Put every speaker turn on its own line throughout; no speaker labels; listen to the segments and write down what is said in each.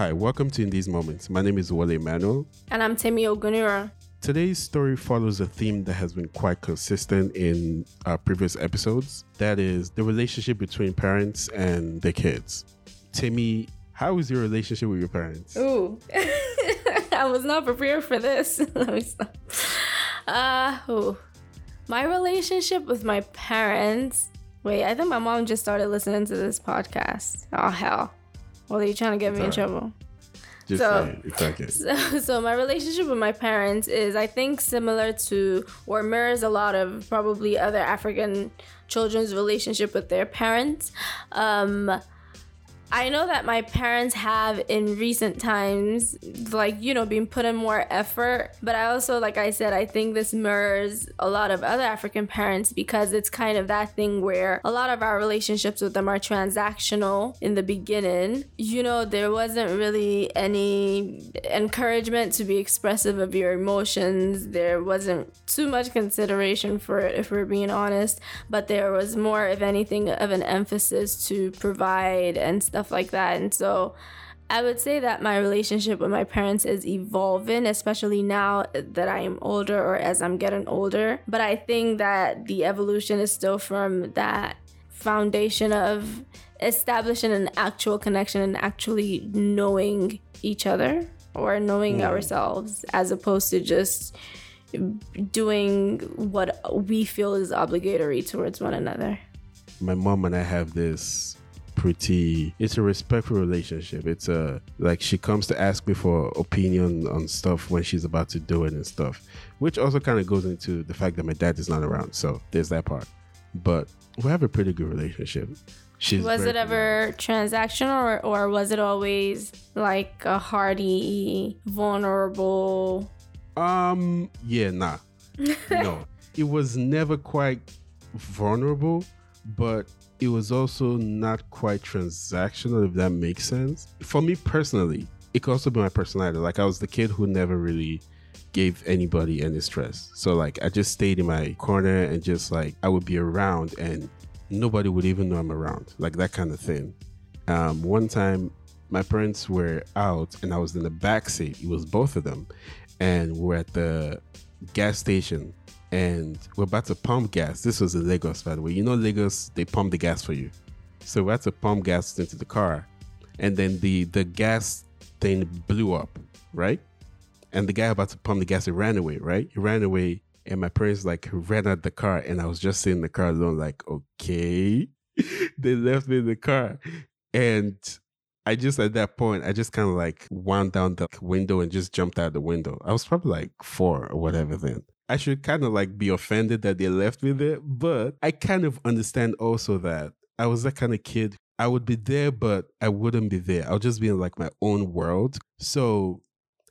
Hi, welcome to In These Moments. My name is Wale Manuel.
And I'm Timmy Ogunira.
Today's story follows a theme that has been quite consistent in our previous episodes. That is the relationship between parents and their kids. Timmy, how is your relationship with your parents?
Ooh, I was not prepared for this. Let me stop. Uh, ooh. My relationship with my parents. Wait, I think my mom just started listening to this podcast. Oh, hell. Well, you're trying to get me in trouble?
Just so, okay.
so, so my relationship with my parents is, I think, similar to or mirrors a lot of probably other African children's relationship with their parents. Um, I know that my parents have in recent times, like, you know, been put in more effort. But I also, like I said, I think this mirrors a lot of other African parents because it's kind of that thing where a lot of our relationships with them are transactional in the beginning. You know, there wasn't really any encouragement to be expressive of your emotions. There wasn't too much consideration for it, if we're being honest. But there was more, if anything, of an emphasis to provide and stuff stuff like that. And so I would say that my relationship with my parents is evolving, especially now that I am older or as I'm getting older. But I think that the evolution is still from that foundation of establishing an actual connection and actually knowing each other or knowing yeah. ourselves as opposed to just doing what we feel is obligatory towards one another.
My mom and I have this pretty it's a respectful relationship. It's a like she comes to ask me for opinion on stuff when she's about to do it and stuff which also kind of goes into the fact that my dad is not around so there's that part. But we have a pretty good relationship.
She's was it ever transactional or, or was it always like a hearty vulnerable?
Um yeah nah. No. It was never quite vulnerable but it was also not quite transactional, if that makes sense. For me personally, it could also be my personality. Like I was the kid who never really gave anybody any stress. So like I just stayed in my corner and just like I would be around and nobody would even know I'm around. Like that kind of thing. Um, one time my parents were out and I was in the back seat. It was both of them. And we're at the gas station and we're about to pump gas. This was in Lagos, by the way. You know, Lagos, they pump the gas for you. So we had to pump gas into the car. And then the, the gas thing blew up, right? And the guy about to pump the gas, he ran away, right? He ran away. And my parents like ran out the car. And I was just sitting in the car alone, like, okay. they left me in the car. And I just at that point, I just kind of like wound down the window and just jumped out the window. I was probably like four or whatever then. I should kind of like be offended that they left me there, but I kind of understand also that I was that kind of kid. I would be there, but I wouldn't be there. I'll just be in like my own world. So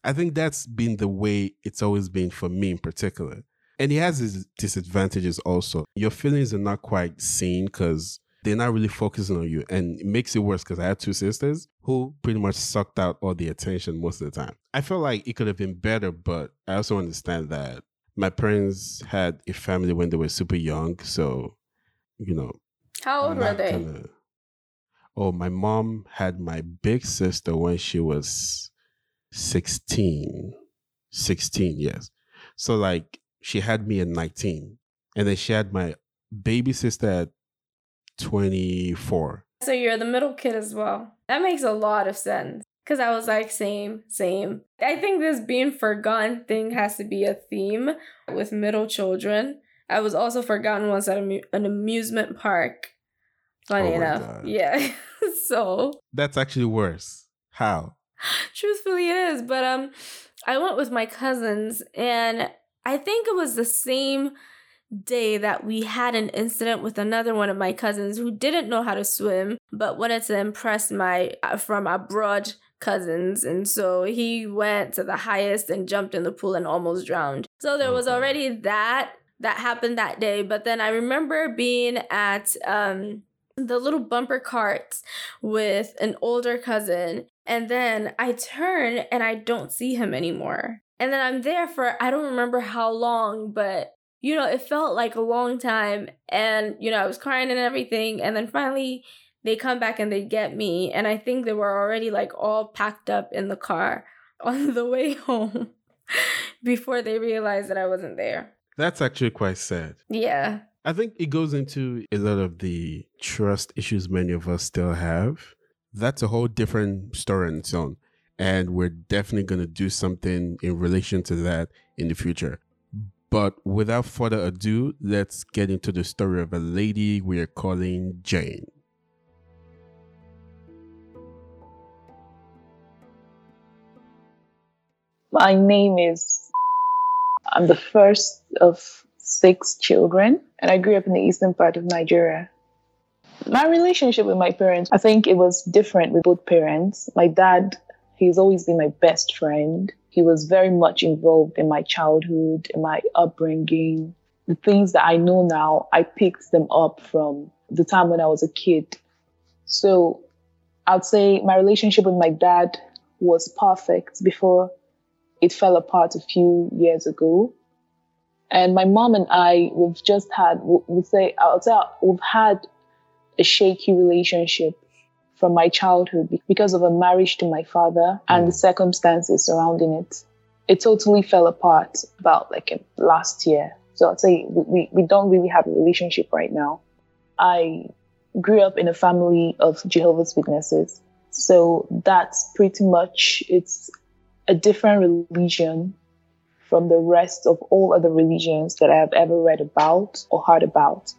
I think that's been the way it's always been for me in particular. And it has its disadvantages also. Your feelings are not quite seen because they're not really focusing on you. And it makes it worse because I had two sisters who pretty much sucked out all the attention most of the time. I feel like it could have been better, but I also understand that my parents had a family when they were super young, so you know.
How old were they? Kinda,
oh, my mom had my big sister when she was 16. 16, yes. So like she had me at 19. And then she had my baby sister at 24.
So you're the middle kid as well. That makes a lot of sense. Because I was like, same, same. I think this being forgotten thing has to be a theme with middle children. I was also forgotten once at an amusement park. Funny oh enough. Yeah. so.
That's actually worse. How?
Truthfully, it is. But um, I went with my cousins, and I think it was the same day that we had an incident with another one of my cousins who didn't know how to swim but wanted to impress my uh, from abroad cousins. And so he went to the highest and jumped in the pool and almost drowned. So there was already that that happened that day. But then I remember being at um, the little bumper carts with an older cousin. And then I turn and I don't see him anymore. And then I'm there for, I don't remember how long, but you know, it felt like a long time. And, you know, I was crying and everything. And then finally, they come back and they get me. And I think they were already like all packed up in the car on the way home before they realized that I wasn't there.
That's actually quite sad.
Yeah.
I think it goes into a lot of the trust issues many of us still have. That's a whole different story on its own. And we're definitely going to do something in relation to that in the future. But without further ado, let's get into the story of a lady we are calling Jane.
My name is, I'm the first of six children, and I grew up in the eastern part of Nigeria. My relationship with my parents, I think it was different with both parents. My dad, he's always been my best friend. He was very much involved in my childhood, in my upbringing. The things that I know now, I picked them up from the time when I was a kid. So I'd say my relationship with my dad was perfect before it fell apart a few years ago. And my mom and I, we've just had, we'll say, I'll say we've had a shaky relationship from my childhood because of a marriage to my father and the mm. circumstances surrounding it. It totally fell apart about like last year. So I'd say we, we don't really have a relationship right now. I grew up in a family of Jehovah's Witnesses. So that's pretty much, it's a different religion from the rest of all other religions that I have ever read about or heard about.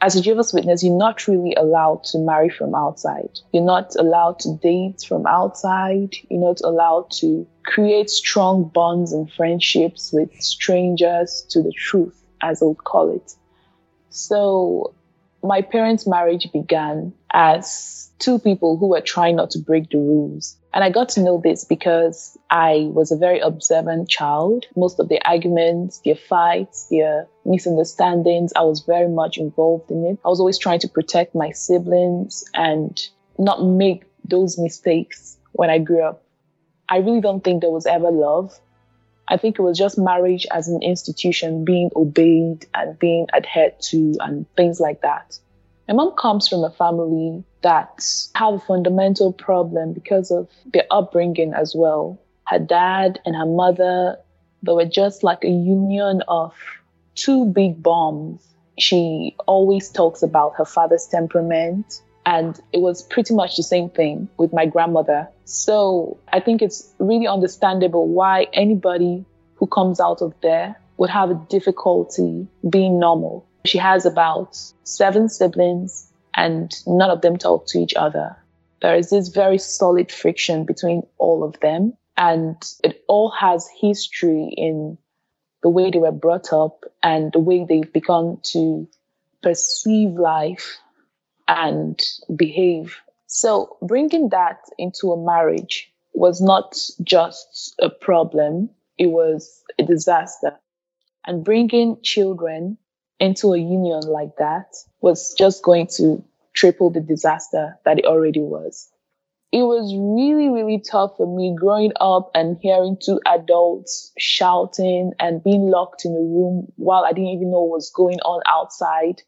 As a Jehovah's Witness, you're not really allowed to marry from outside. You're not allowed to date from outside. You're not allowed to create strong bonds and friendships with strangers to the truth, as I would call it. So my parents' marriage began as two people who were trying not to break the rules. And I got to know this because I was a very observant child. Most of the arguments, their fights, their misunderstandings, I was very much involved in it. I was always trying to protect my siblings and not make those mistakes when I grew up. I really don't think there was ever love. I think it was just marriage as an institution being obeyed and being adhered to and things like that. My mom comes from a family that have a fundamental problem because of their upbringing as well. Her dad and her mother, they were just like a union of two big bombs. She always talks about her father's temperament, and it was pretty much the same thing with my grandmother. So I think it's really understandable why anybody who comes out of there would have a difficulty being normal. She has about seven siblings, and none of them talk to each other. There is this very solid friction between all of them, and it all has history in the way they were brought up and the way they've begun to perceive life and behave. So bringing that into a marriage was not just a problem, it was a disaster. And bringing children into a union like that was just going to triple the disaster that it already was. It was really, really tough for me growing up and hearing two adults shouting and being locked in a room while I didn't even know what was going on outside,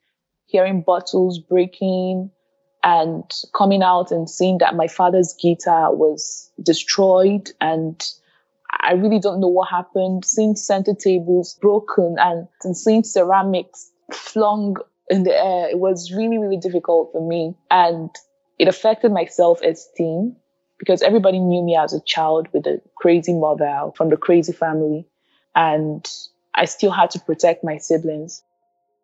hearing bottles breaking and coming out and seeing that my father's guitar was destroyed and I really don't know what happened. Seeing center tables broken and, and seeing ceramics flung in the air, it was really, really difficult for me. And it affected my self esteem because everybody knew me as a child with a crazy mother from the crazy family. And I still had to protect my siblings.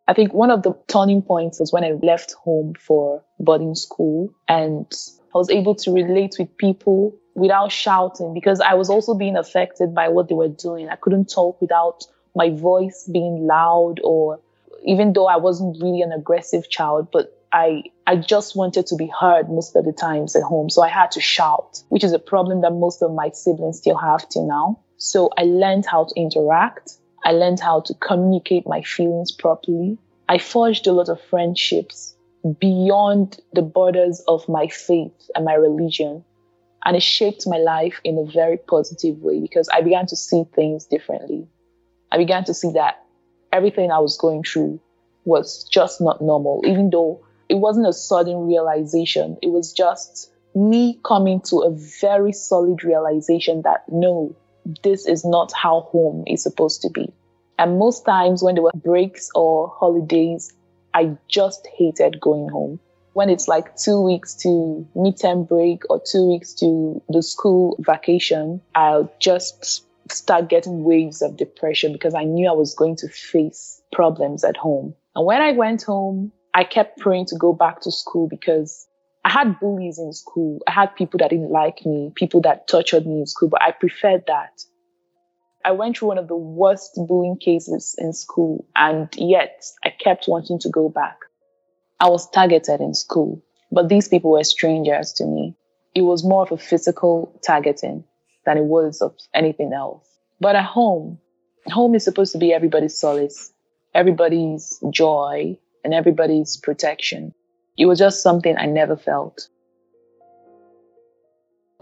I think one of the turning points was when I left home for boarding school and I was able to relate with people without shouting because I was also being affected by what they were doing. I couldn't talk without my voice being loud or even though I wasn't really an aggressive child, but I I just wanted to be heard most of the times at home. So I had to shout, which is a problem that most of my siblings still have till now. So I learned how to interact. I learned how to communicate my feelings properly. I forged a lot of friendships beyond the borders of my faith and my religion. And it shaped my life in a very positive way because I began to see things differently. I began to see that everything I was going through was just not normal, even though it wasn't a sudden realization. It was just me coming to a very solid realization that no, this is not how home is supposed to be. And most times when there were breaks or holidays, I just hated going home. When it's like two weeks to midterm break or two weeks to the school vacation, I'll just start getting waves of depression because I knew I was going to face problems at home. And when I went home, I kept praying to go back to school because I had bullies in school. I had people that didn't like me, people that tortured me in school, but I preferred that. I went through one of the worst bullying cases in school, and yet I kept wanting to go back. I was targeted in school, but these people were strangers to me. It was more of a physical targeting than it was of anything else. But at home, home is supposed to be everybody's solace, everybody's joy, and everybody's protection. It was just something I never felt.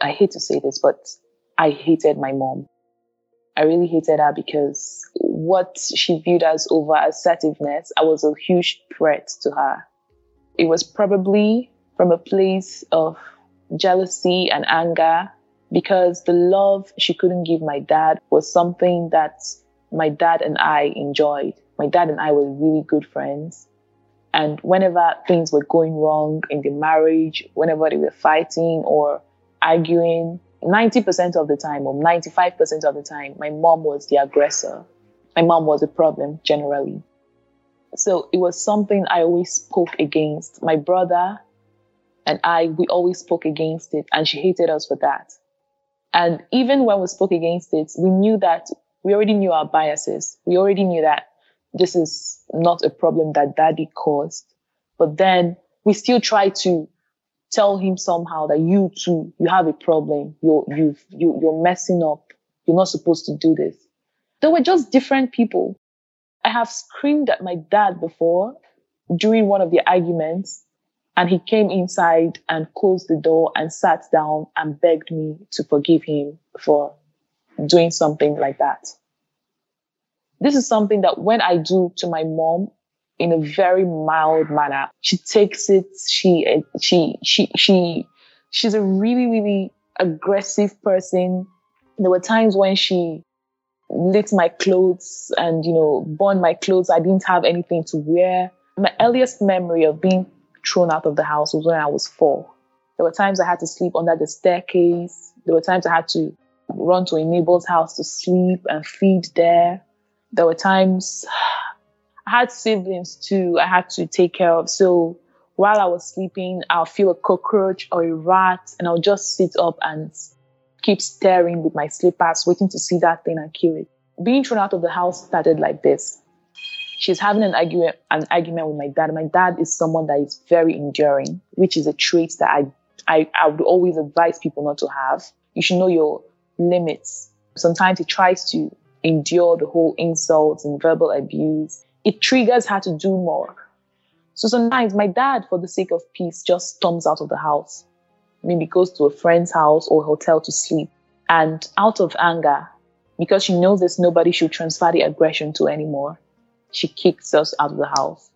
I hate to say this, but I hated my mom. I really hated her because what she viewed as over assertiveness, I was a huge threat to her. It was probably from a place of jealousy and anger because the love she couldn't give my dad was something that my dad and I enjoyed. My dad and I were really good friends. And whenever things were going wrong in the marriage, whenever they were fighting or arguing, 90% of the time or 95% of the time, my mom was the aggressor. My mom was a problem generally. So it was something I always spoke against. My brother and I, we always spoke against it, and she hated us for that. And even when we spoke against it, we knew that we already knew our biases. We already knew that this is not a problem that daddy caused. But then we still try to tell him somehow that you too, you have a problem. You're, you you, you're messing up. You're not supposed to do this. They were just different people. I have screamed at my dad before during one of the arguments and he came inside and closed the door and sat down and begged me to forgive him for doing something like that. This is something that when I do to my mom in a very mild manner, she takes it, she, she, she, she, she's a really, really aggressive person. There were times when she lit my clothes and, you know, burned my clothes. I didn't have anything to wear. My earliest memory of being thrown out of the house was when I was four. There were times I had to sleep under the staircase. There were times I had to run to a neighbor's house to sleep and feed there there were times I had siblings too, I had to take care of. So while I was sleeping, I'll feel a cockroach or a rat, and I'll just sit up and keep staring with my slippers, waiting to see that thing and kill it. Being thrown out of the house started like this. She's having an argument, an argument with my dad. My dad is someone that is very enduring, which is a trait that I, I, I would always advise people not to have. You should know your limits. Sometimes he tries to endure the whole insults and verbal abuse, it triggers her to do more. So sometimes my dad, for the sake of peace, just storms out of the house. Maybe goes to a friend's house or hotel to sleep. And out of anger, because she knows there's nobody she'll transfer the aggression to anymore, she kicks us out of the house.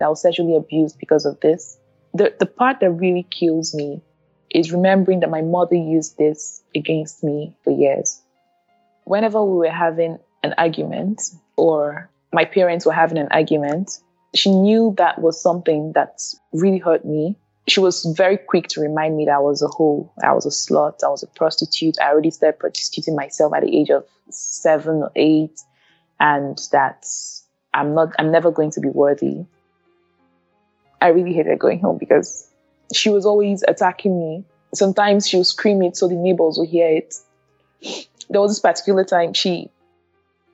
I was sexually abused because of this. The, the part that really kills me is remembering that my mother used this against me for years. Whenever we were having an argument or my parents were having an argument, she knew that was something that really hurt me. She was very quick to remind me that I was a hoe, I was a slut, I was a prostitute. I already started prostituting myself at the age of seven or eight, and that I'm not, I'm never going to be worthy. I really hated going home because she was always attacking me. Sometimes she would scream it so the neighbors would hear it. There was this particular time she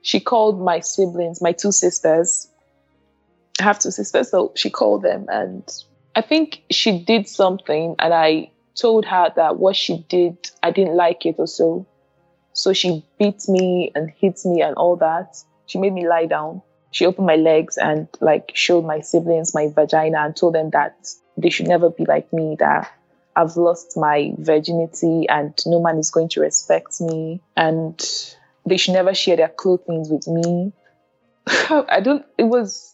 she called my siblings, my two sisters. Have two sisters, so she called them and I think she did something and I told her that what she did, I didn't like it or so. So she beat me and hit me and all that. She made me lie down. She opened my legs and like showed my siblings my vagina and told them that they should never be like me, that I've lost my virginity and no man is going to respect me, and they should never share their clothing with me. I don't. It was.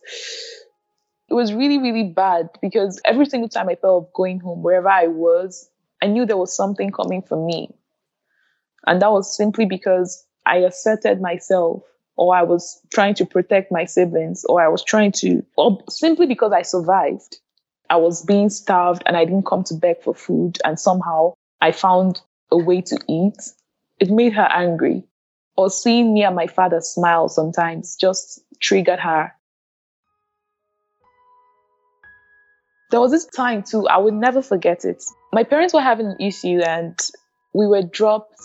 It was really, really bad because every single time I felt of going home, wherever I was, I knew there was something coming for me. And that was simply because I asserted myself, or I was trying to protect my siblings, or I was trying to, or simply because I survived. I was being starved and I didn't come to beg for food, and somehow I found a way to eat. It made her angry. Or seeing me and my father smile sometimes just triggered her. There was this time too, I would never forget it. My parents were having an issue and we were dropped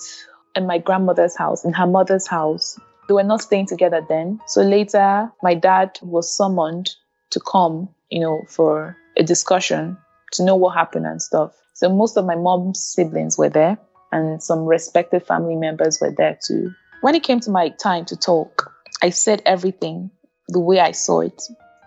in my grandmother's house, in her mother's house. They were not staying together then. So later, my dad was summoned to come, you know, for a discussion to know what happened and stuff. So most of my mom's siblings were there and some respected family members were there too. When it came to my time to talk, I said everything the way I saw it.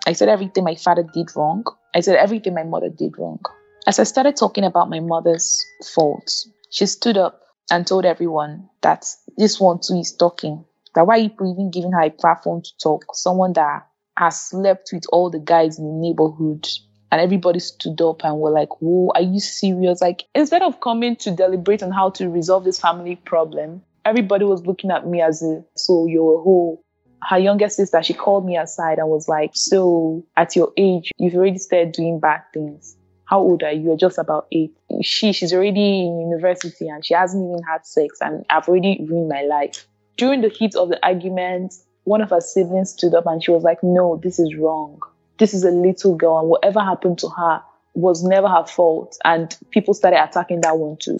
I said everything my father did wrong. I said everything my mother did wrong. As I started talking about my mother's faults, she stood up and told everyone that this one too is talking. That why you even giving her a platform to talk? Someone that has slept with all the guys in the neighborhood. And everybody stood up and were like, Whoa, are you serious? Like, instead of coming to deliberate on how to resolve this family problem, everybody was looking at me as a, so you're a whole. Her younger sister, she called me aside and was like, So at your age, you've already started doing bad things how old are you? You're just about eight. She, she's already in university and she hasn't even had sex and I've already ruined my life. During the heat of the argument, one of her siblings stood up and she was like, no, this is wrong. This is a little girl and whatever happened to her was never her fault. And people started attacking that one too.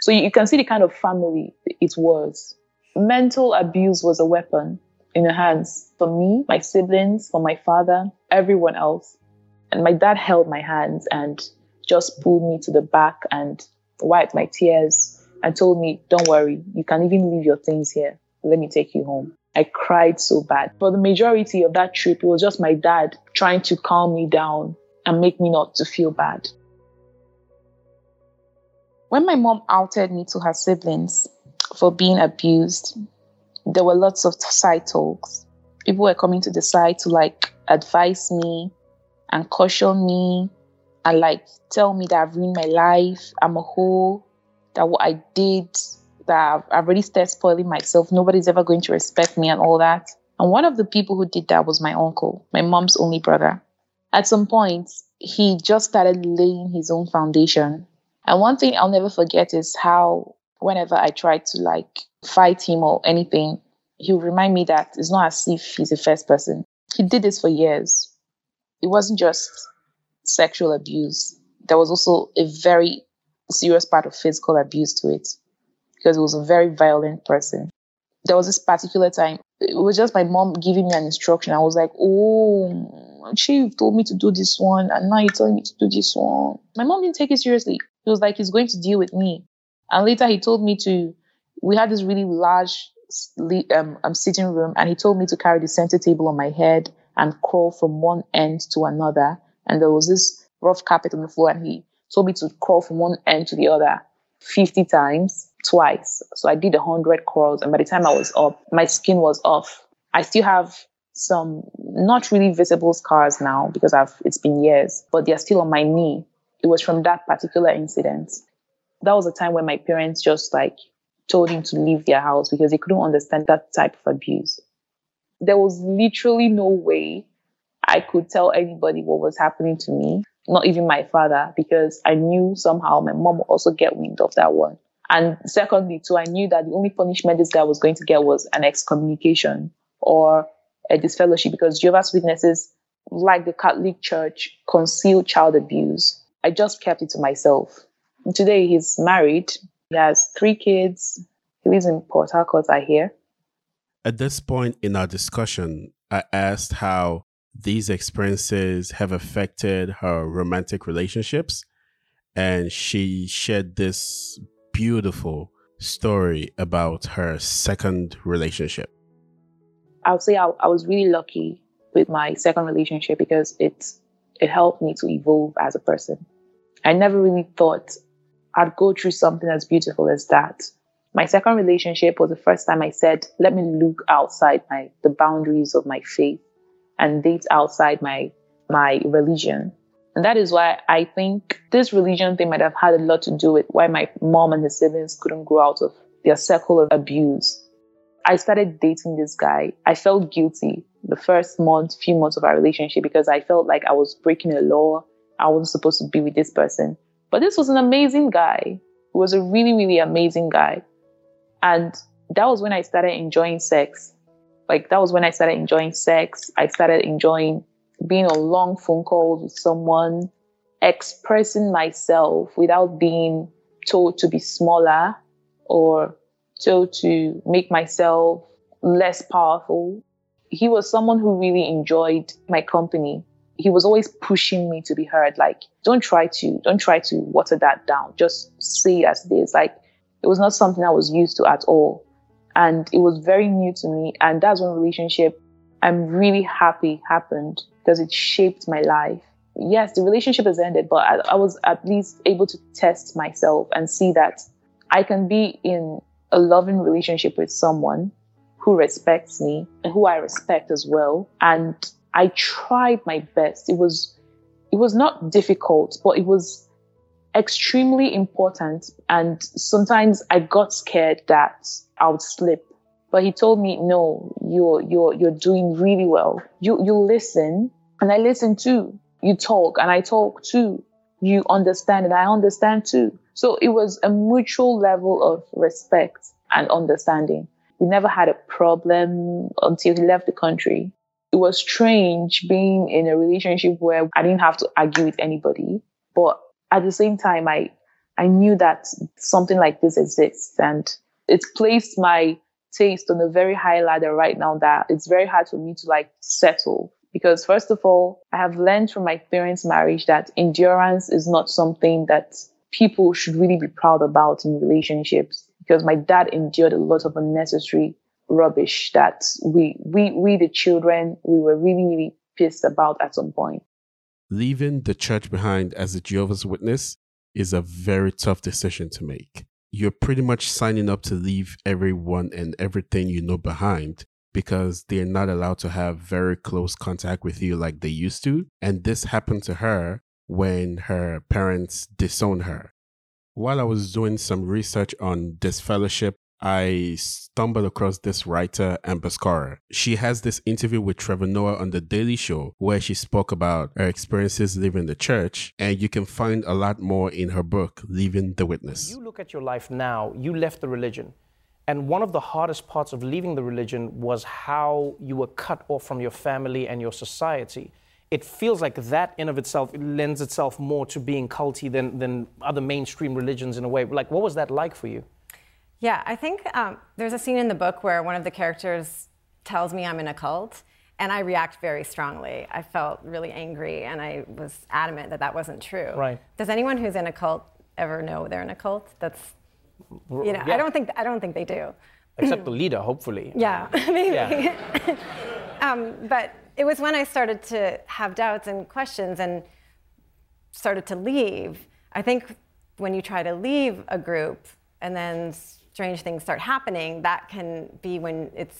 So you, you can see the kind of family it was. Mental abuse was a weapon in her hands for me, my siblings, for my father, everyone else. And my dad held my hands and just pulled me to the back and wiped my tears and told me, Don't worry, you can even leave your things here. Let me take you home. I cried so bad. For the majority of that trip, it was just my dad trying to calm me down and make me not to feel bad. When my mom outed me to her siblings for being abused, there were lots of side talks. People were coming to the side to like advise me and caution me and like tell me that I've ruined my life, I'm a whore, that what I did, that I've already started spoiling myself, nobody's ever going to respect me and all that. And one of the people who did that was my uncle, my mom's only brother. At some point, he just started laying his own foundation. And one thing I'll never forget is how whenever I tried to like fight him or anything, he would remind me that it's not as if he's the first person. He did this for years it wasn't just sexual abuse. There was also a very serious part of physical abuse to it because he was a very violent person. There was this particular time, it was just my mom giving me an instruction. I was like, oh, she told me to do this one, and now you're telling me to do this one. My mom didn't take it seriously. He was like, he's going to deal with me. And later he told me to, we had this really large um, um, sitting room, and he told me to carry the center table on my head and crawl from one end to another. And there was this rough carpet on the floor, and he told me to crawl from one end to the other 50 times, twice. So I did 100 crawls, and by the time I was up, my skin was off. I still have some not really visible scars now because I've it's been years, but they're still on my knee. It was from that particular incident. That was a time when my parents just like told him to leave their house because they couldn't understand that type of abuse there was literally no way I could tell anybody what was happening to me, not even my father, because I knew somehow my mom would also get wind of that one. And secondly, too, I knew that the only punishment this guy was going to get was an excommunication or a disfellowship because Jehovah's Witnesses, like the Catholic Church, conceal child abuse. I just kept it to myself. Today he's married. He has three kids. He lives in Port Harcourt, I hear.
At this point in our discussion, I asked how these experiences have affected her romantic relationships. And she shared this beautiful story about her second relationship.
I would say I, I was really lucky with my second relationship because it it helped me to evolve as a person. I never really thought I'd go through something as beautiful as that. My second relationship was the first time I said, let me look outside my the boundaries of my faith. and date outside my my religion. And that is why I think this religion thing might have had a lot to do with why my mom and his siblings couldn't grow out of their circle of abuse. I started dating this guy. I felt guilty the first month, few months of our relationship because I felt like I was breaking a law. I wasn't supposed to be with this person. But this was an amazing guy. He was a really, really amazing guy. And that was when I started enjoying sex. Like that was when I started enjoying sex. I started enjoying being on long phone calls with someone, expressing myself without being told to be smaller or told to make myself less powerful. He was someone who really enjoyed my company. He was always pushing me to be heard. Like, don't try to, don't try to water that down. Just say it as it is. Like, it was not something I was used to at all. And it was very new to me. And that's one relationship I'm really happy happened because it shaped my life. Yes, the relationship has ended, but I, I was at least able to test myself and see that I can be in a loving relationship with someone who respects me and who I respect as well. And I tried my best. It was it was not difficult, but it was extremely important. And sometimes I got scared that I would slip. But he told me, no, you're you're you're doing really well. You you listen and I listen too. You talk and I talk too. You understand and I understand too. So it was a mutual level of respect and understanding. We never had a problem until he left the country. It was strange being in a relationship where I didn't have to argue with anybody. But at the same time, I, I knew that something like this exists and it's placed my taste on a very high ladder right now that it's very hard for me to like settle. Because first of all, I have learned from my parents' marriage that endurance is not something that people should really be proud about in relationships. Because my dad endured a lot of unnecessary rubbish that we, we, we, the children, we were really, really pissed about at some point.
Leaving the church behind as a Jehovah's Witness is a very tough decision to make. You're pretty much signing up to leave everyone and everything you know behind because they're not allowed to have very close contact with you like they used to. And this happened to her when her parents disowned her. While I was doing some research on disfellowship, I stumbled across this writer, Amber Scorah. She has this interview with Trevor Noah on The Daily Show where she spoke about her experiences leaving the church, and you can find a lot more in her book, Leaving the Witness.
You look at your life now, you left the religion. And one of the hardest parts of leaving the religion was how you were cut off from your family and your society. It feels like that in of itself lends itself more to being culty than, than other mainstream religions in a way. Like, what was that like for you?
Yeah, I think um, there's a scene in the book where one of the characters tells me I'm in a cult, and I react very strongly. I felt really angry, and I was adamant that that wasn't true.
Right.
Does anyone who's in a cult ever know they're in a cult? That's, you know,
Yeah.
I don't think I don't think they do.
Except the leader, hopefully.
Yeah, maybe.
Yeah.
um, but it was when I started to have doubts and questions and started to leave. I think when you try to leave a group and then strange things start happening, that can be when it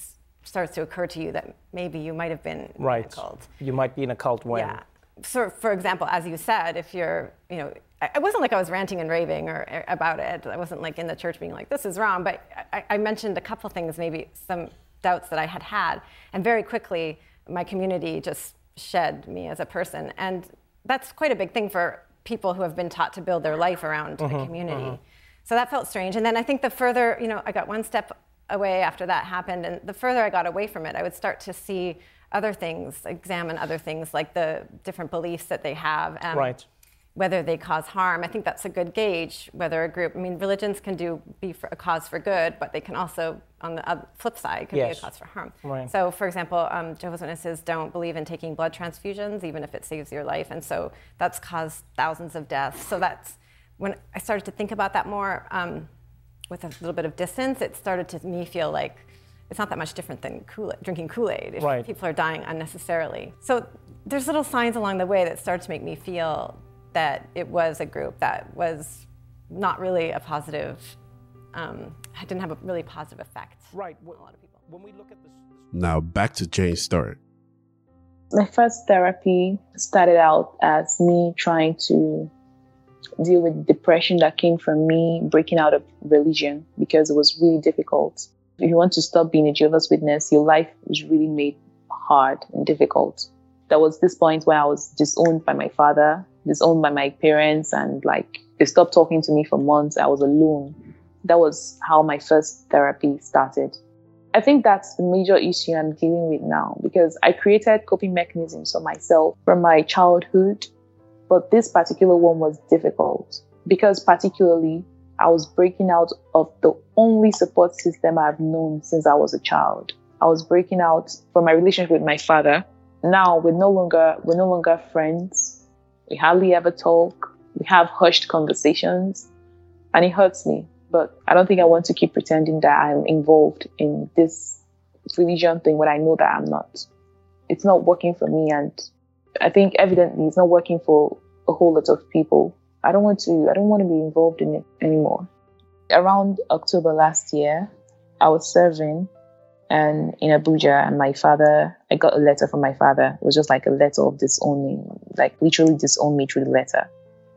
starts to occur to you that maybe you might have been in a
Right.
cult.
You might be in a cult when.
Yeah. So, for example, as you said, if you're, you know, it wasn't like I was ranting and raving or or about it. I wasn't like in the church being like, this is wrong. But I, I mentioned a couple things, maybe some doubts that I had had. And very quickly, my community just shed me as a person. And that's quite a big thing for people who have been taught to build their life around a mm-hmm. community. Mm-hmm. So that felt strange. And then I think the further, you know, I got one step away after that happened, and the further I got away from it, I would start to see other things, examine other things like the different beliefs that they have. and
Right.
Whether they cause harm. I think that's a good gauge whether a group, I mean, religions can do be for a cause for good, but they can also, on the flip side, can be a cause for harm.
Right.
So, for example, um, Jehovah's Witnesses don't believe in taking blood transfusions, even if it saves your life. And so that's caused thousands of deaths. So that's when I started to think about that more um, with a little bit of distance, it started to me feel like it's not that much different than Kool- drinking Kool-Aid if
Right.
people are dying unnecessarily. So there's little signs along the way that started to make me feel that it was a group that was not really a positive, um, didn't have a really positive effect
Right.
on a lot of people.
When we look at this,
Now back to Jane's story.
My first therapy started out as me trying to deal with depression that came from me breaking out of religion because it was really difficult. If you want to stop being a Jehovah's Witness, your life is really made hard and difficult. There was this point where I was disowned by my father, disowned by my parents, and like they stopped talking to me for months. I was alone. That was how my first therapy started. I think that's the major issue I'm dealing with now because I created coping mechanisms for myself from my childhood but this particular one was difficult because, particularly, I was breaking out of the only support system I've known since I was a child. I was breaking out from my relationship with my father. Now we're no longer we're no longer friends. We hardly ever talk. We have hushed conversations, and it hurts me. But I don't think I want to keep pretending that I'm involved in this religion thing when I know that I'm not. It's not working for me, and I think evidently it's not working for a whole lot of people. I don't want to I don't want to be involved in it anymore. Around October last year, I was serving and in Abuja and my father I got a letter from my father. It was just like a letter of disowning, like literally disowned me through the letter.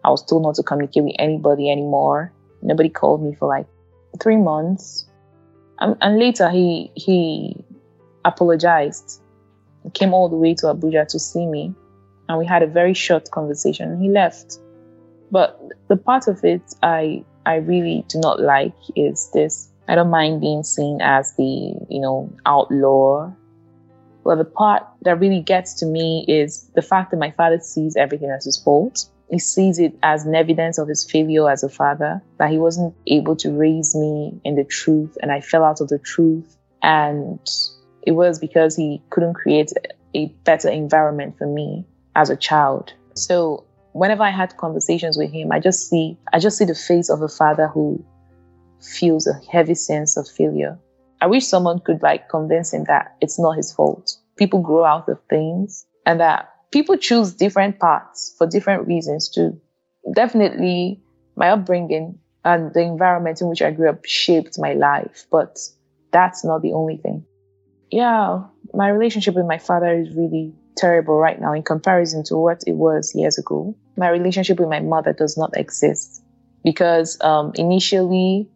I was told not to communicate with anybody anymore. Nobody called me for like three months. And, and later he he apologized. He came all the way to Abuja to see me and we had a very short conversation. He left. But the part of it I I really do not like is this. I don't mind being seen as the, you know, outlaw. But the part that really gets to me is the fact that my father sees everything as his fault. He sees it as an evidence of his failure as a father, that he wasn't able to raise me in the truth and I fell out of the truth. And it was because he couldn't create a better environment for me as a child. So whenever I had conversations with him, I just see I just see the face of a father who feels a heavy sense of failure. I wish someone could like convince him that it's not his fault. People grow out of things and that people choose different paths for different reasons too. Definitely my upbringing and the environment in which I grew up shaped my life, but that's not the only thing. Yeah, my relationship with my father is really terrible right now in comparison to what it was years ago. My relationship with my mother does not exist because um, initially,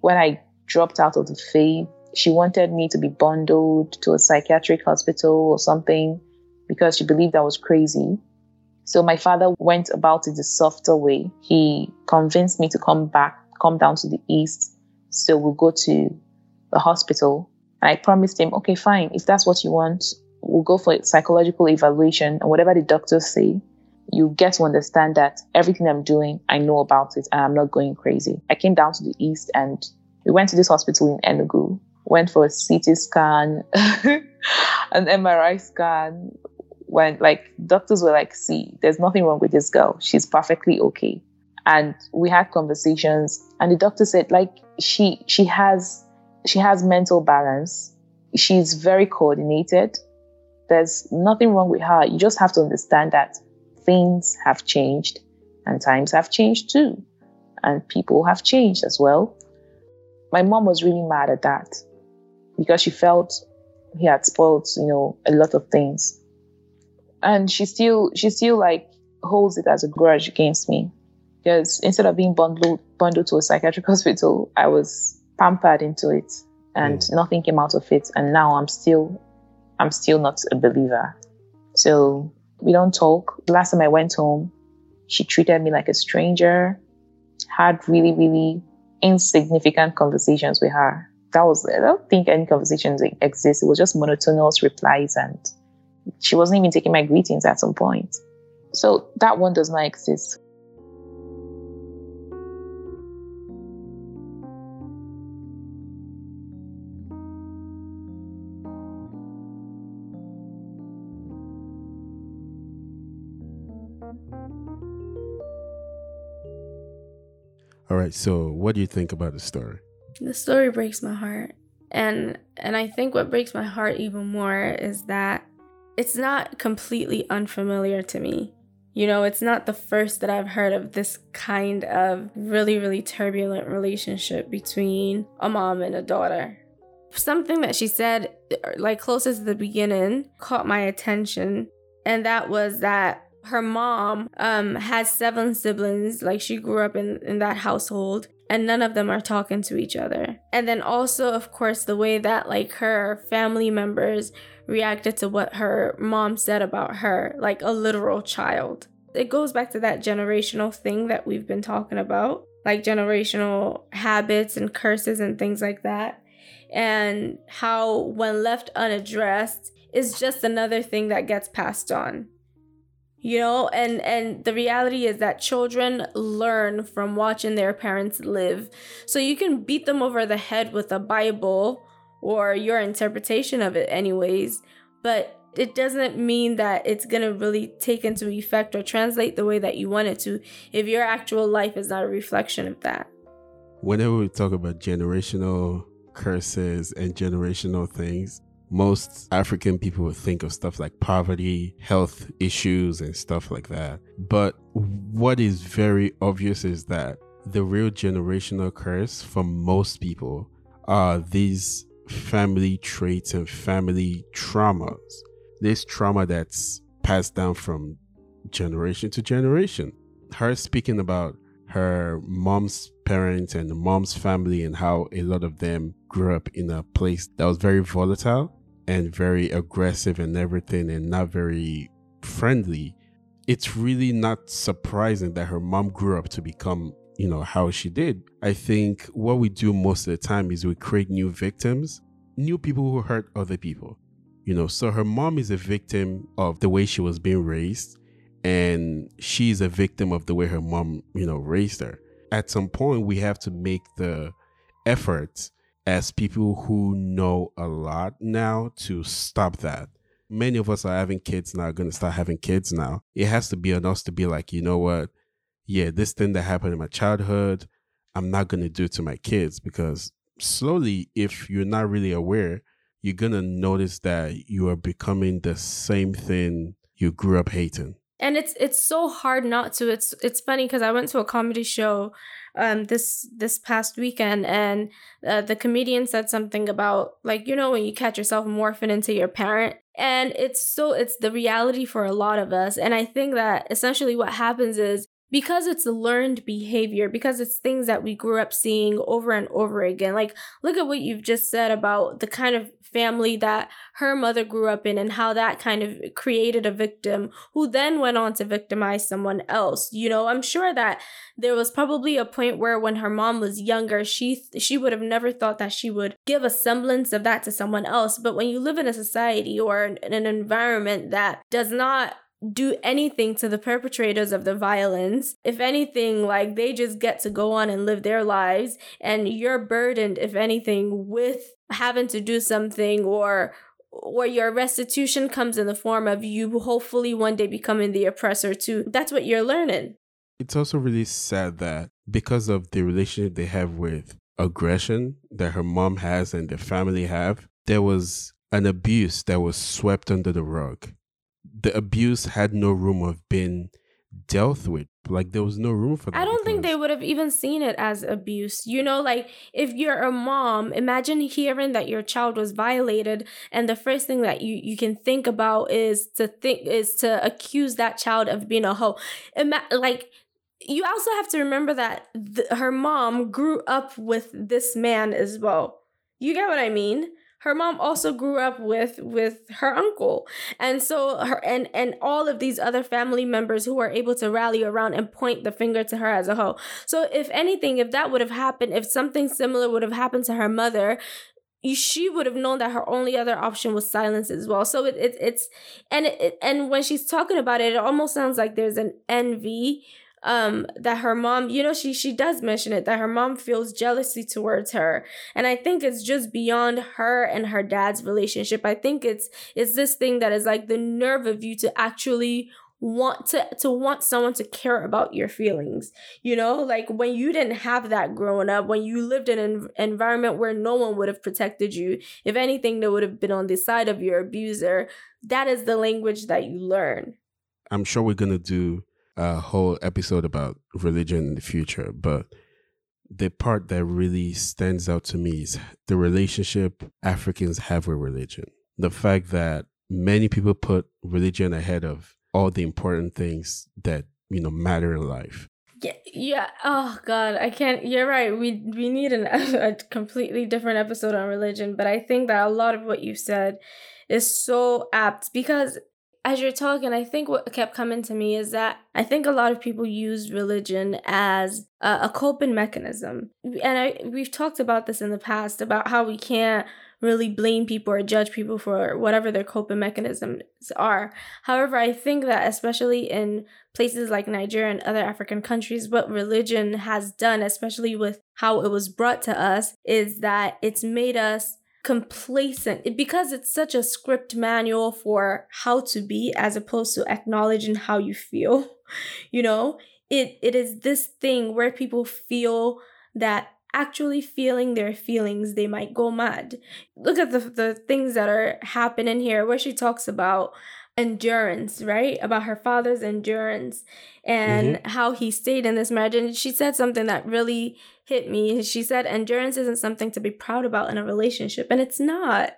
when I dropped out of the faith, she wanted me to be bundled to a psychiatric hospital or something because she believed I was crazy. So my father went about it the softer way. He convinced me to come back, come down to the east. So we'll go to the hospital. And I promised him, okay, fine. If that's what you want, we'll go for a psychological evaluation and whatever the doctors say, you get to understand that everything I'm doing, I know about it and I'm not going crazy. I came down to the east and we went to this hospital in Enugu, went for a CT scan, an MRI scan. When like doctors were like, see, there's nothing wrong with this girl. She's perfectly okay. And we had conversations and the doctor said, like, she she has she has mental balance. She's very coordinated there's nothing wrong with her. You just have to understand that things have changed and times have changed too. And people have changed as well. My mom was really mad at that because she felt he had spoiled, you know, a lot of things. And she still she still like holds it as a grudge against me. Because instead of being bundled bundled to a psychiatric hospital, I was pampered into it and mm. nothing came out of it. And now I'm still I'm still not a believer. So we don't talk. Last time I went home, she treated me like a stranger, had really, really insignificant conversations with her. That was, I don't think any conversations exist. It was just monotonous replies and she wasn't even taking my greetings at some point. So that one does not exist.
All right. So, what do you think about the story?
The story breaks my heart. And and I think what breaks my heart even more is that it's not completely unfamiliar to me. You know, it's not the first that I've heard of this kind of really, really turbulent relationship between a mom and a daughter. Something that she said, like closest to the beginning, caught my attention. and that was that her mom um, has seven siblings. Like she grew up in, in that household, and none of them are talking to each other. And then also, of course, the way that like her family members reacted to what her mom said about her, like a literal child. It goes back to that generational thing that we've been talking about, like generational habits and curses and things like that. And how, when left unaddressed, is just another thing that gets passed on you know and and the reality is that children learn from watching their parents live. So you can beat them over the head with a bible or your interpretation of it anyways but it doesn't mean that it's going to really take into effect or translate the way that you want it to if your actual life is not a reflection of that.
Whenever we talk about generational curses and generational things most African people would think of stuff like poverty, health issues, and stuff like that. But what is very obvious is that the real generational curse for most people are these family traits and family traumas. This trauma that's passed down from generation to generation. Her speaking about her mom's parents and the mom's family and how a lot of them grew up in a place that was very volatile and very aggressive and everything and not very friendly, it's really not surprising that her mom grew up to become, you know, how she did. I think what we do most of the time is we create new victims, new people who hurt other people. You know, so her mom is a victim of the way she was being raised, and she's a victim of the way her mom, you know, raised her. At some point, we have to make the effort as people who know a lot now to stop that. Many of us are having kids now, going to start having kids now. It has to be on us to be like, you know what? Yeah, this thing that happened in my childhood, I'm not going to do to my kids because slowly, if you're not really aware, you're going to notice that you are becoming the same thing you grew up hating.
And it's it's so hard not to. It's it's funny because I went to a comedy show um this this past weekend and uh, the comedian said something about like you know when you catch yourself morphing into your parent and it's so it's the reality for a lot of us and i think that essentially what happens is because it's learned behavior, because it's things that we grew up seeing over and over again. Like, look at what you've just said about the kind of family that her mother grew up in and how that kind of created a victim who then went on to victimize someone else. You know, I'm sure that there was probably a point where when her mom was younger, she she would have never thought that she would give a semblance of that to someone else. But when you live in a society or in an environment that does not do anything to the perpetrators of the violence. If anything, like they just get to go on and live their lives, and you're burdened, if anything, with having to do something or or your restitution comes in the form of you hopefully one day becoming the oppressor too. That's what you're learning.
It's also really sad that because of the relationship they have with aggression that her mom has and the family have, there was an abuse that was swept under the rug the abuse had no room of being dealt with. Like there was no room for that.
I don't think they would have even seen it as abuse. You know, like if you're a mom, imagine hearing that your child was violated and the first thing that you you can think about is to think is to accuse that child of being a hoe. Ima- like you also have to remember that th- her mom grew up with this man as well. You get what I mean? Her mom also grew up with with her uncle and so her and and all of these other family members who are able to rally around and point the finger to her as a whole so if anything if that would have happened if something similar would have happened to her mother she would have known that her only other option was silence as well. So it, it it's and it, and when she's talking about it, it almost sounds like there's an envy um that her mom you know she she does mention it that her mom feels jealousy towards her. And i think it's just beyond her and her dad's relationship. I think it's it's this thing that is like the nerve of you to actually want to to want someone to care about your feelings. You know like when you didn't have that growing up when you lived in an environment where no one would have protected you if anything they would have been on the side of your abuser that is the language that you learn.
I'm sure we're going to do a whole episode about religion in the future, but the part that really stands out to me is the relationship Africans have with religion. The fact that many people put religion ahead of all the important things that, you know, matter in life.
Yeah, yeah. Oh God, I can't. You're right. We we need an, a completely different episode on religion, but I think that a lot of what you said is so apt because as you're talking, I think what kept coming to me is that I think a lot of people use religion as a, a coping mechanism, and I we've talked about this in the past about how we can't really blame people or judge people for whatever their coping mechanisms are. However, I think that especially in places like Nigeria and other African countries, what religion has done, especially with how it was brought to us, is that it's made us complacent because it's such a script manual for how to be as opposed to acknowledging how you feel you know? It it is this thing where people feel that actually feeling their feelings they might go mad. Look at the the things that are happening here where she talks about endurance, right? About her father's endurance and mm-hmm. how he stayed in this marriage. And she said something that really hit me. She said, endurance isn't something to be proud about in a relationship. And it's not.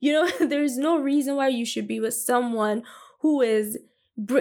You know, there's no reason why you should be with someone who is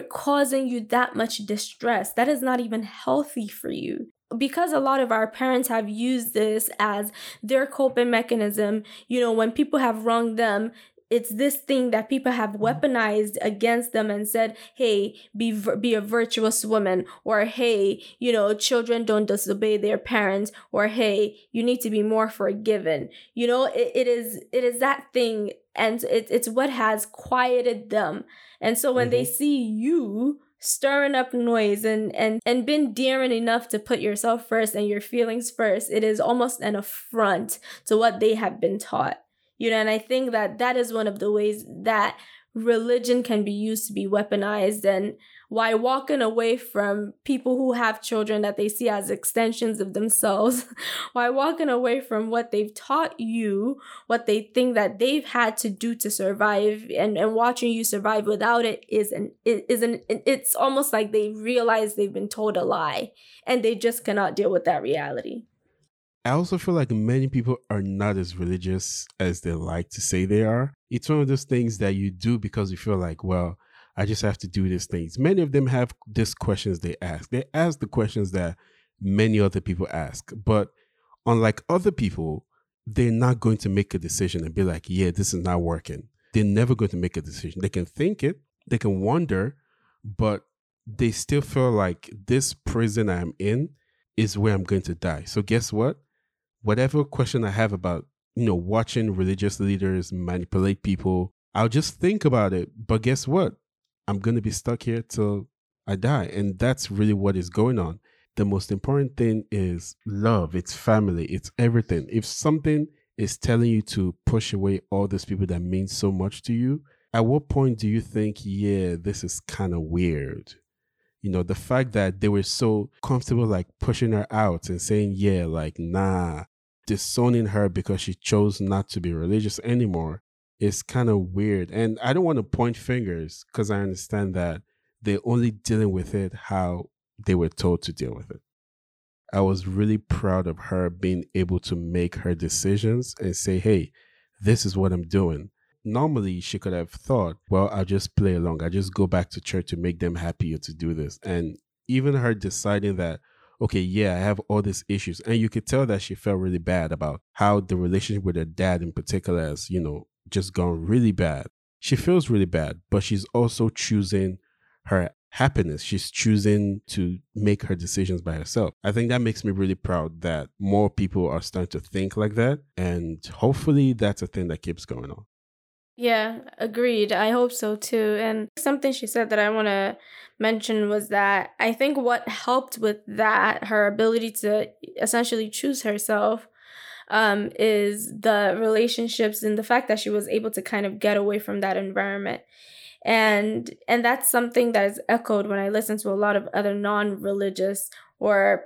causing you that much distress. That is not even healthy for you because a lot of our parents have used this as their coping mechanism, you know, when people have wronged them, it's this thing that people have mm-hmm. weaponized against them and said hey be be a virtuous woman or hey you know children don't disobey their parents or hey you need to be more forgiven you know it, it is it is that thing and it, it's what has quieted them and so when mm-hmm. they see you stirring up noise and and and been daring enough to put yourself first and your feelings first it is almost an affront to what they have been taught you know and i think that that is one of the ways that religion can be used to be weaponized and why walking away from people who have children that they see as extensions of themselves why walking away from what they've taught you what they think that they've had to do to survive and, and watching you survive without it is an is an it's almost like they realize they've been told a lie and they just cannot deal with that reality
I also feel like many people are not as religious as they like to say they are. It's one of those things that you do because you feel like, well, I just have to do these things. Many of them have these questions they ask. They ask the questions that many other people ask. But unlike other people, they're not going to make a decision and be like, yeah, this is not working. They're never going to make a decision. They can think it, they can wonder, but they still feel like this prison I'm in is where I'm going to die. So guess what? Whatever question I have about, you know, watching religious leaders manipulate people, I'll just think about it. But guess what? I'm going to be stuck here till I die. And that's really what is going on. The most important thing is love, it's family, it's everything. If something is telling you to push away all those people that mean so much to you, at what point do you think, yeah, this is kind of weird? You know, the fact that they were so comfortable like pushing her out and saying, yeah, like, nah, disowning her because she chose not to be religious anymore is kind of weird. And I don't want to point fingers because I understand that they're only dealing with it how they were told to deal with it. I was really proud of her being able to make her decisions and say, hey, this is what I'm doing. Normally, she could have thought, well, I'll just play along. I just go back to church to make them happy to do this. And even her deciding that, okay, yeah, I have all these issues. And you could tell that she felt really bad about how the relationship with her dad in particular has, you know, just gone really bad. She feels really bad, but she's also choosing her happiness. She's choosing to make her decisions by herself. I think that makes me really proud that more people are starting to think like that. And hopefully that's a thing that keeps going on.
Yeah, agreed. I hope so too. And something she said that I want to mention was that I think what helped with that, her ability to essentially choose herself, um, is the relationships and the fact that she was able to kind of get away from that environment. And and that's something that is echoed when I listen to a lot of other non-religious or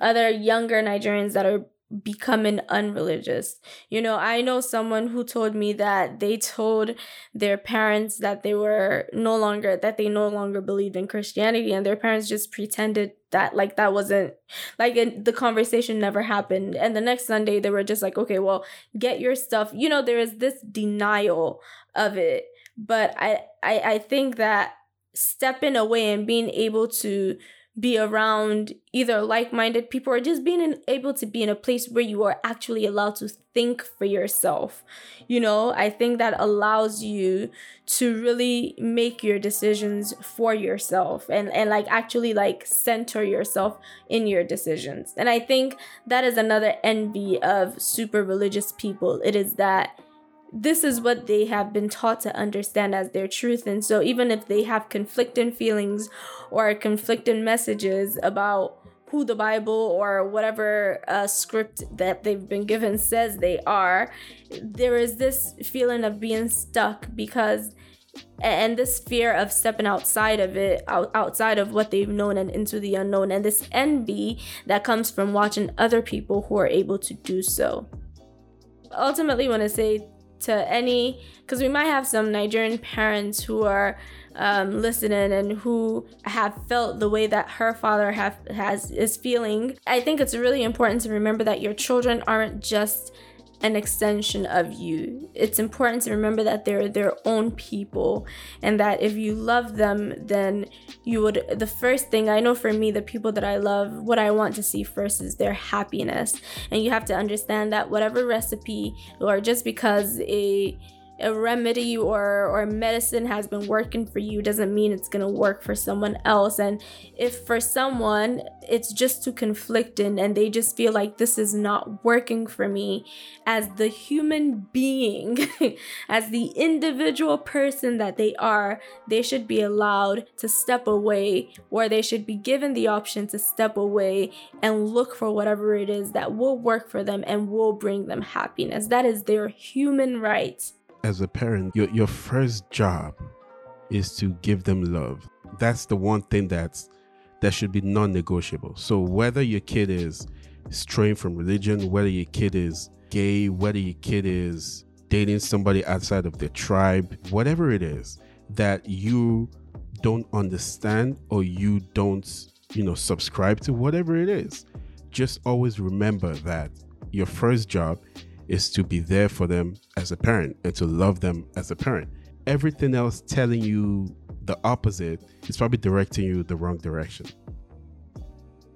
other younger Nigerians that are becoming unreligious. You know, I know someone who told me that they told their parents that they were no longer that they no longer believed in Christianity and their parents just pretended that like that wasn't like the conversation never happened and the next Sunday they were just like okay, well, get your stuff. You know, there is this denial of it but I, I I think that stepping away and being able to be around either like-minded people or just being in, able to be in a place where you are actually allowed to think for yourself. You know i think that allows you to really make your decisions for yourself and and like actually like center yourself in your decisions. And i think that is another envy of super religious people. It is that this is what they have been taught to understand as their truth. And so, even if they have conflicting feelings or conflicting messages about who the Bible or whatever uh, script that they've been given says they are, there is this feeling of being stuck because and this fear of stepping outside of it out, outside of what they've known and into the unknown and this envy that comes from watching other people who are able to do so ultimately want to say to any because we might have some Nigerian parents who are um, listening and who have felt the way that her father have has is feeling. I think it's really important to remember that your children aren't just an extension of you. It's important to remember that they're their own people and that if you love them, then you would. The first thing I know for me, the people that I love, what I want to see first is their happiness. And you have to understand that whatever recipe or just because a a remedy or or medicine has been working for you doesn't mean it's going to work for someone else. And if for someone it's just too conflicting and they just feel like this is not working for me as the human being as the individual person that they are they should be allowed to step away or they should be given the option to step away and look for whatever it is that will work for them and will bring them happiness. That is their human right
as a parent, your, your first job is to give them love. That's the one thing that's that should be non-negotiable. So whether your kid is straying from religion, whether your kid is gay, whether your kid is dating somebody outside of their tribe, whatever it is that you don't understand or you don't, you know, subscribe to, whatever it is, just always remember that your first job is to be there for them as a parent and to love them as a parent. Everything else telling you the opposite is probably directing you the wrong direction.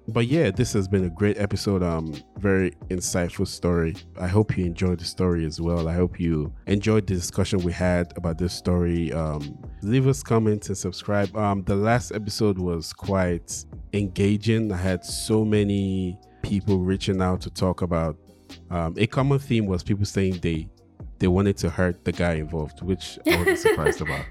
But yeah, this has been a great episode. Um, very insightful story. I hope you enjoyed the story as well. I hope you enjoyed the discussion we had about this story. Um, leave us comments and subscribe. Um, the last episode was quite engaging. I had so many people reaching out to talk about um, a common theme was people saying they they wanted to hurt the guy involved, which I wasn't surprised about.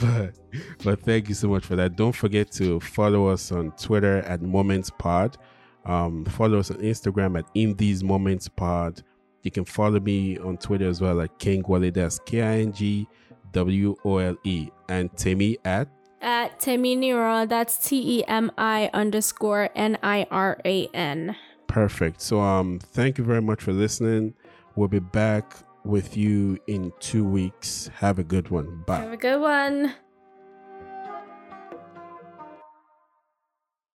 But but thank you so much for that. Don't forget to follow us on Twitter at Moments Pod. Um, follow us on Instagram at In These Moments Pod. You can follow me on Twitter as well at King Wole. That's K I N G W O L E. And Temi at
at Temi Nira. That's T E M I underscore N I R A N.
Perfect. So um thank you very much for listening. We'll be back with you in two weeks. Have a good one. Bye.
Have a good one.